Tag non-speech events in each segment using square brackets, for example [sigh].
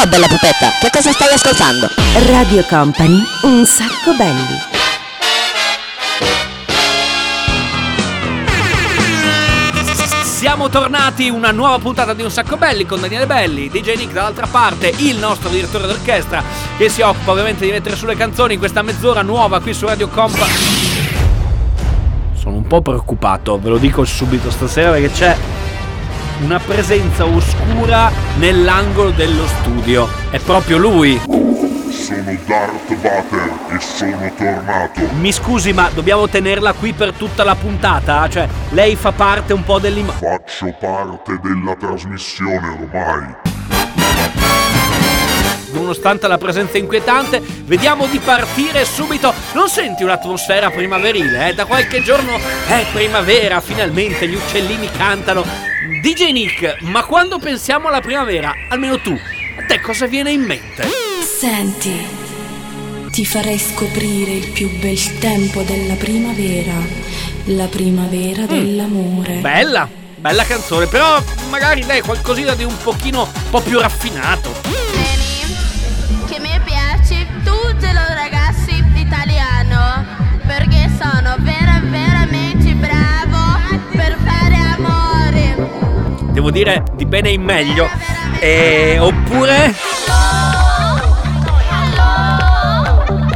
Ciao bella pupetta, che cosa stai ascoltando? Radio Company, un sacco belli. Siamo tornati, una nuova puntata di Un Sacco Belli con Daniele Belli, DJ Nick dall'altra parte, il nostro direttore d'orchestra che si occupa ovviamente di mettere sulle canzoni in questa mezz'ora nuova qui su Radio Comp. Sono un po' preoccupato, ve lo dico subito stasera perché c'è una presenza oscura nell'angolo dello studio. È proprio lui. Sono Darth Vader e sono tornato. Mi scusi, ma dobbiamo tenerla qui per tutta la puntata? Cioè, lei fa parte un po' dell'immagine. Faccio parte della trasmissione ormai. Nonostante la presenza inquietante, vediamo di partire subito. Non senti un'atmosfera primaverile? Eh? Da qualche giorno è primavera, finalmente gli uccellini cantano. DJ Nick, ma quando pensiamo alla primavera, almeno tu, a te cosa viene in mente? Senti, ti farei scoprire il più bel tempo della primavera, la primavera dell'amore. Bella, bella canzone, però magari dai qualcosina di un pochino un po' più raffinato. Devo dire di bene in meglio. E, oppure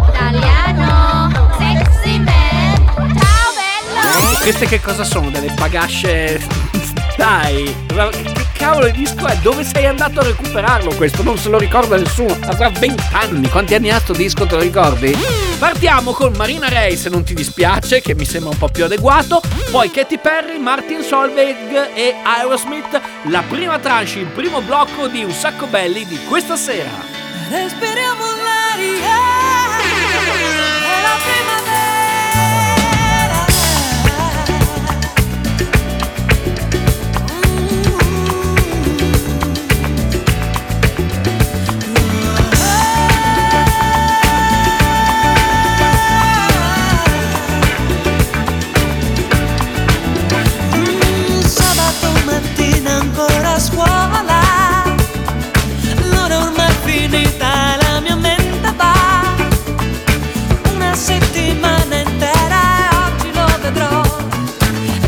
Italiano, sexy man, ciao bello. queste che cosa sono? Delle bagasce. Dai, cavolo di disco è? Dove sei andato a recuperarlo questo? Non se lo ricorda nessuno. Avrà 20 anni. Quanti anni ha sto disco, te lo ricordi? Partiamo con Marina Ray, se non ti dispiace, che mi sembra un po' più adeguato. Poi Katy Perry, Martin Solveig e Aerosmith. La prima tranche, il primo blocco di Un sacco belli di questa sera. Respiriamo l'aria scuola. L'ora ormai finita la mia mente va. Una settimana intera e oggi lo vedrò.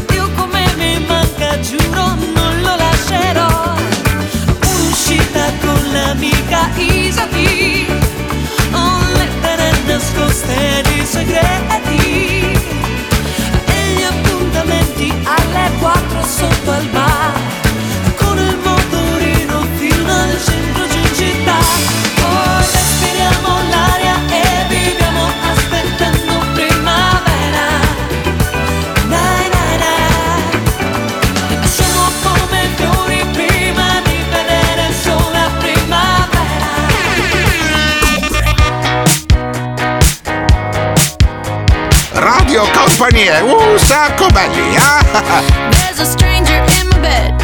Dio come mi manca, giuro non lo lascerò. Un'uscita con l'amica Isati Ho lettere nascoste di segreti Company, un sacco belli, ah! There's a stranger in my bed.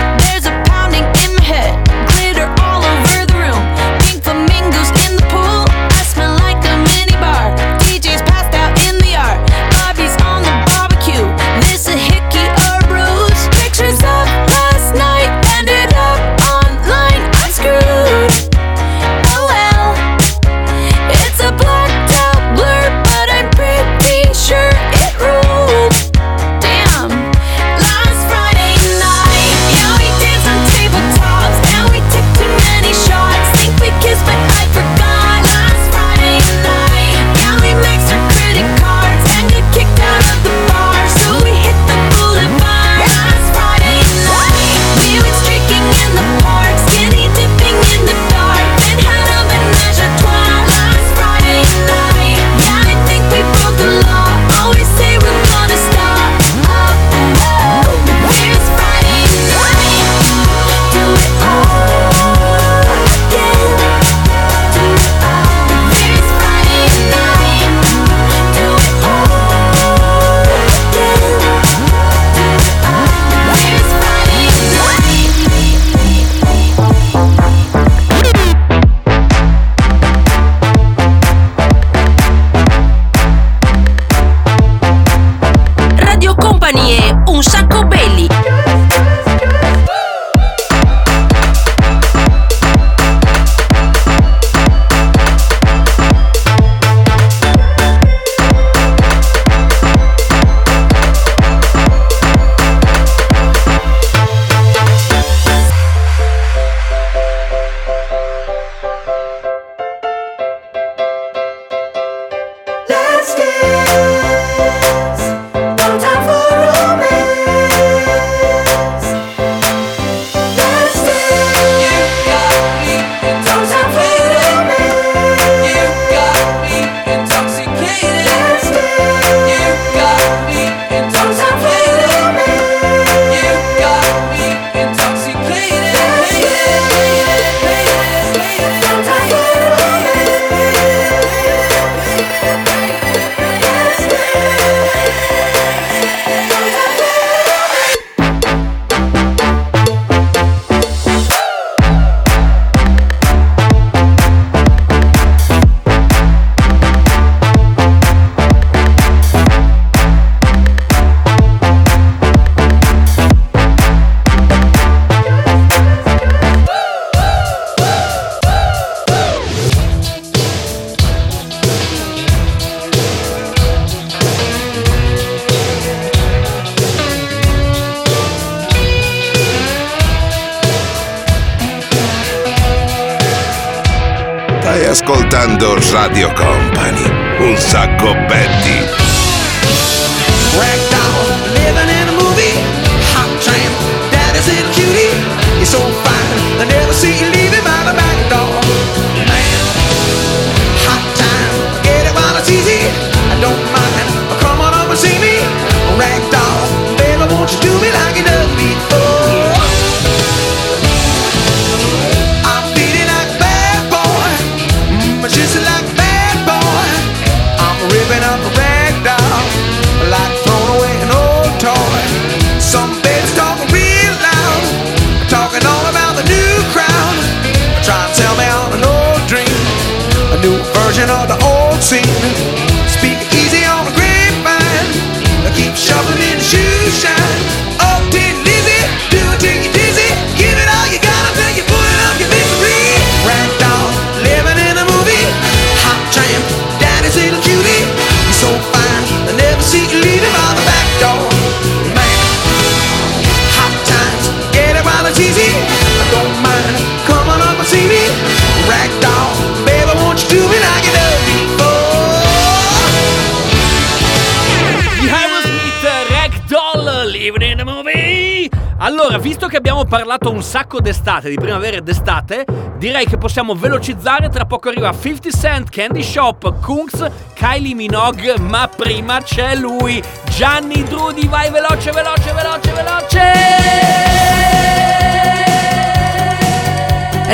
Parlato un sacco d'estate, di primavera e d'estate, direi che possiamo velocizzare. Tra poco arriva 50 Cent, Candy Shop, Kungs, Kylie Minogue, ma prima c'è lui, Gianni Drudi. Vai veloce, veloce, veloce, veloce!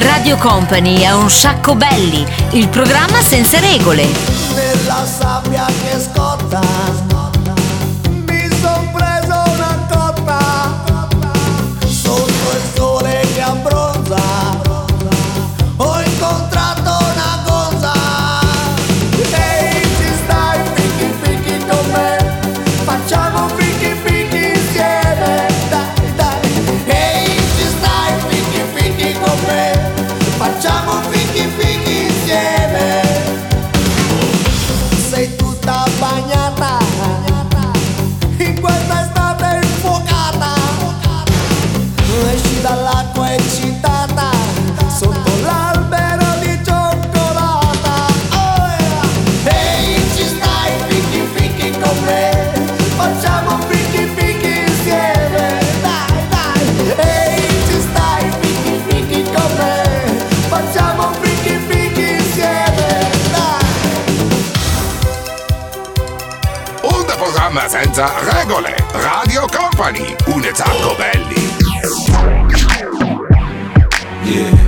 Radio Company è un sacco belli, il programma senza regole. Nella sabbia che scotta Yeah.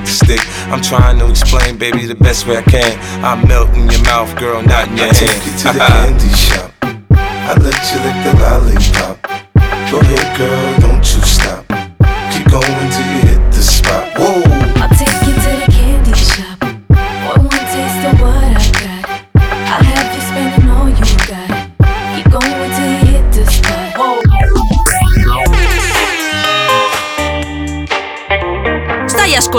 the stick. I'm trying to explain, baby, the best way I can. I melt in your mouth, girl, not in your I hand. take you to the [laughs] candy shop. I let you lick the lollipop. Go ahead, girl, don't you stop. Keep going till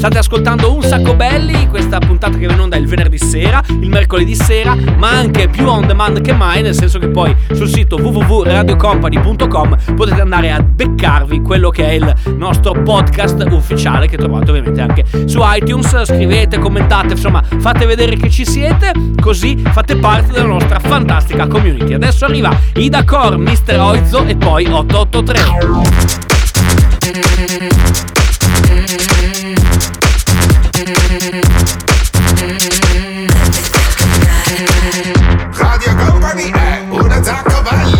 State ascoltando Un Sacco Belli, questa puntata che viene in onda il venerdì sera, il mercoledì sera, ma anche più on demand che mai, nel senso che poi sul sito www.radiocompany.com potete andare a beccarvi quello che è il nostro podcast ufficiale che trovate ovviamente anche su iTunes, scrivete, commentate, insomma fate vedere che ci siete, così fate parte della nostra fantastica community. Adesso arriva Ida Core, Mr. Oizzo e poi 883. Radio Company è un Zacco Belli,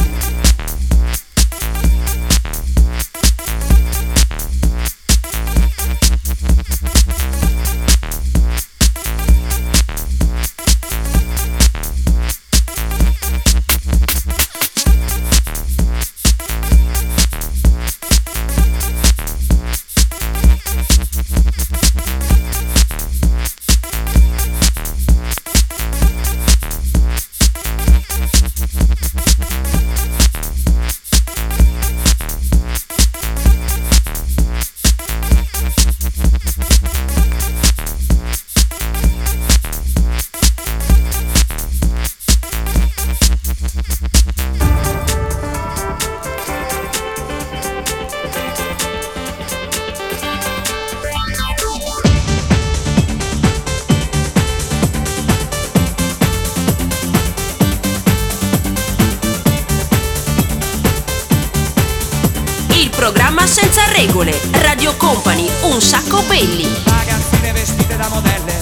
Regole. Radio Company, un sacco belli. Ragazzine vestite da modelle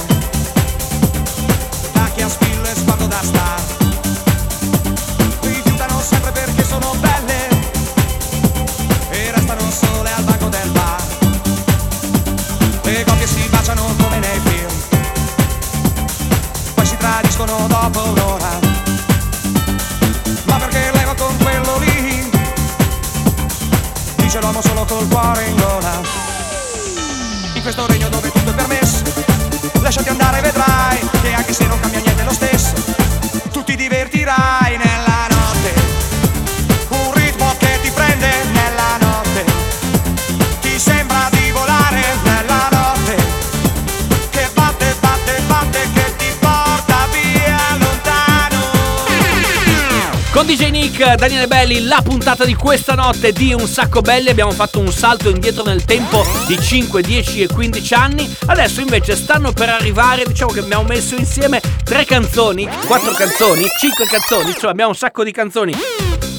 Nick, Daniele Belli, la puntata di questa notte di Un Sacco Belli abbiamo fatto un salto indietro nel tempo di 5, 10 e 15 anni. Adesso invece stanno per arrivare, diciamo che abbiamo messo insieme tre canzoni, quattro canzoni, cinque canzoni, insomma abbiamo un sacco di canzoni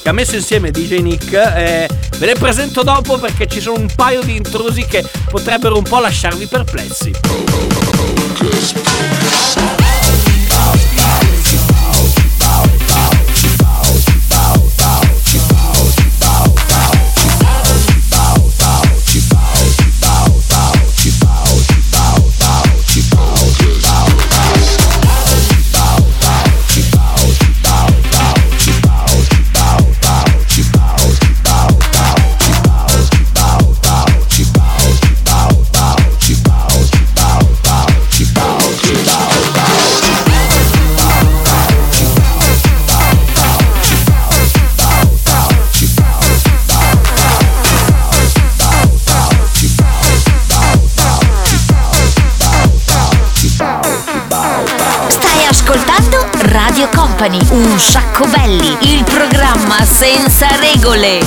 che ha messo insieme DJ Nick. eh, ve le presento dopo perché ci sono un paio di intrusi che potrebbero un po' lasciarvi perplessi. Company, un sacco belli, il programma senza regole.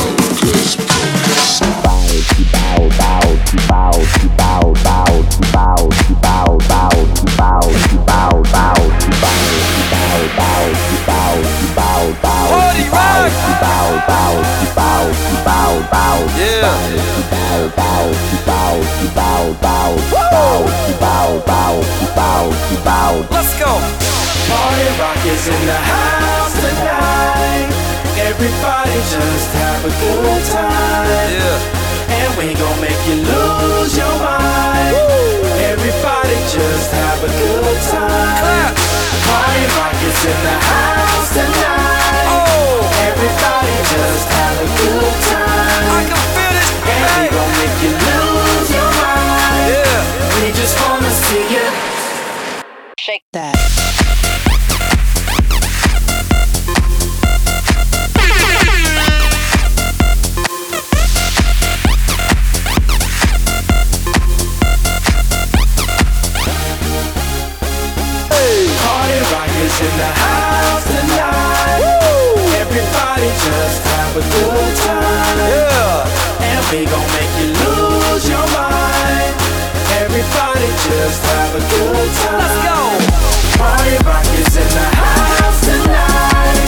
Let's go. Party rock is in the house just have a good time. Yeah. And we gon' make you lose your mind. Everybody just have a good time. Party rock is in the house just have a good time. Let's go. Party rock is in the house tonight.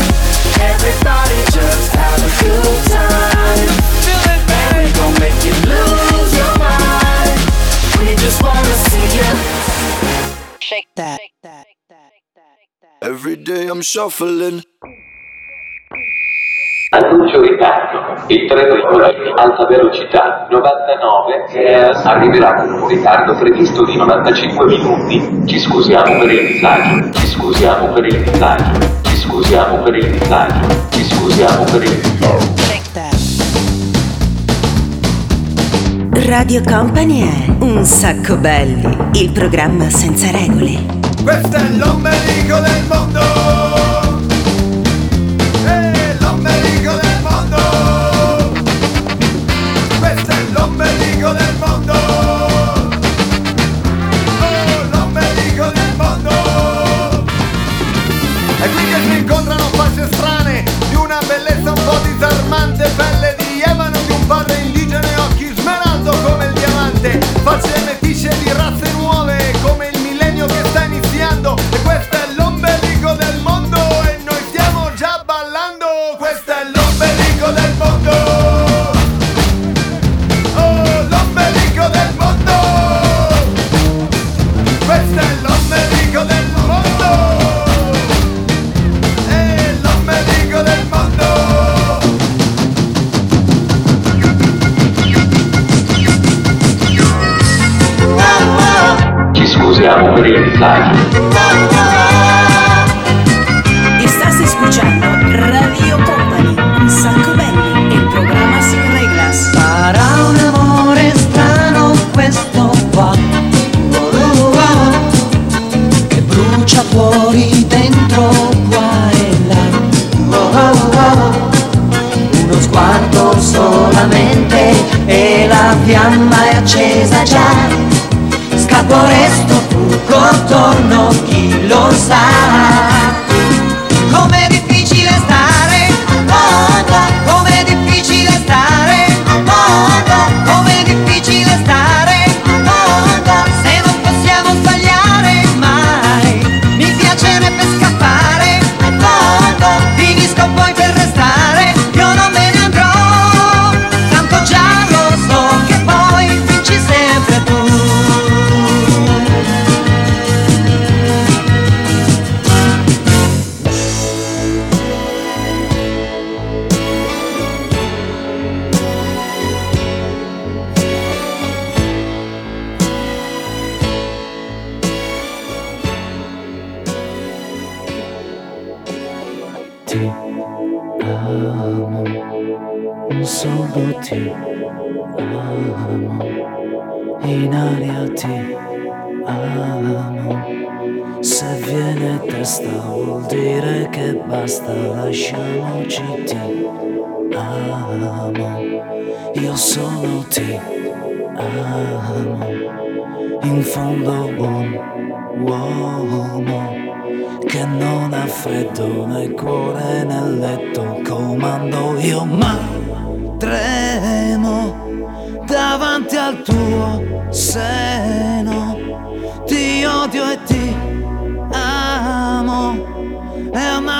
Everybody just have a good time. Feel it, baby. And we gon' make you lose your mind. We just wanna see you. Shake that. Every day I'm shuffling. Annuncio ritardo. Il treno in alta velocità 99 eh, arriverà con un ritardo previsto di 95 minuti. Ci scusiamo per il disagio. Ci scusiamo per il disagio. Ci scusiamo per il disagio. Ci scusiamo per il disagio. Radio Company è Un sacco belli, il programma senza regole. Questo è l'ombelico del mondo. Lasciamoci ti amo, io solo ti amo, in fondo un uomo che non ha freddo nel cuore nel letto. Comando io ma tremo davanti al tuo seno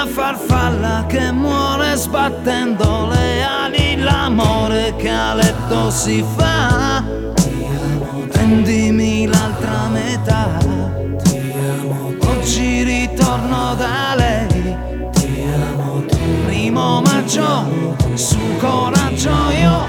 farfalla che muore sbattendo le ali l'amore che a letto si fa. Prendimi l'altra metà. Oggi ritorno da lei. Ti amo Primo maggio Su coraggio io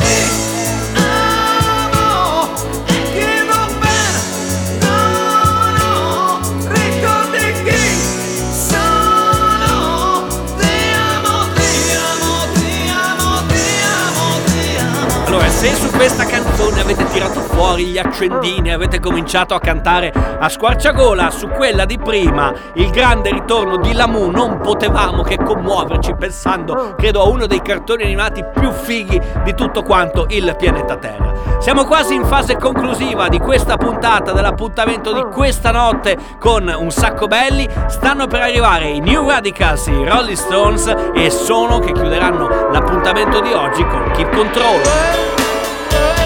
questa canzone avete tirato fuori gli accendini, avete cominciato a cantare a squarciagola, su quella di prima, il grande ritorno di Lamu, non potevamo che commuoverci pensando, credo, a uno dei cartoni animati più fighi di tutto quanto il pianeta Terra. Siamo quasi in fase conclusiva di questa puntata, dell'appuntamento di questa notte con un sacco belli. Stanno per arrivare i New Radicals, i Rolling Stones e sono che chiuderanno l'appuntamento di oggi con Keep Control. love.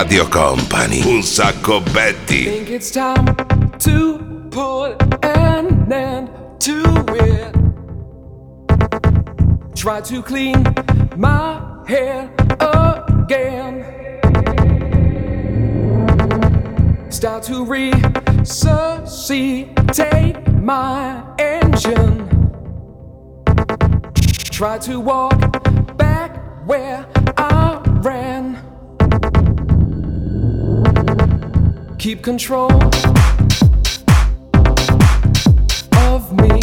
Radio Company, un sacco Betty. think it's time to put an end to it. Try to clean my hair again. Start to resuscitate my engine. Try to walk back where I ran. Keep control of me.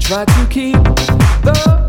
Try to keep the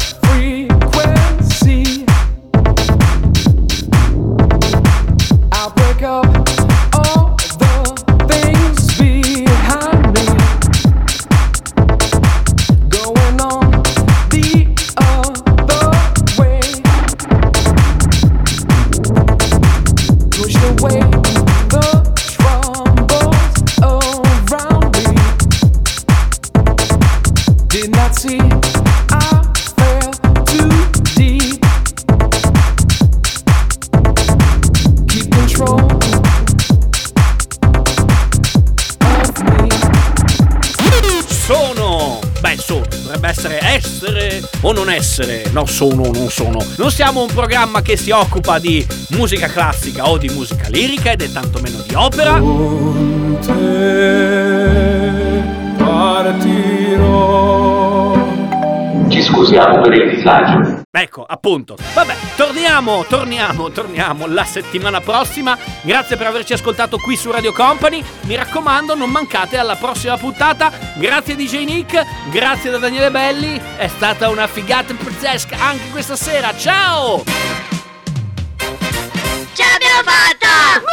No, sono o non sono. Non siamo un programma che si occupa di musica classica o di musica lirica ed è tantomeno di opera. Scusiamo per il disagio. Ecco, appunto. Vabbè, torniamo, torniamo, torniamo la settimana prossima. Grazie per averci ascoltato qui su Radio Company. Mi raccomando, non mancate alla prossima puntata. Grazie DJ Nick, grazie da Daniele Belli. È stata una figata pazzesca anche questa sera. Ciao! Ce l'abbiamo fatta!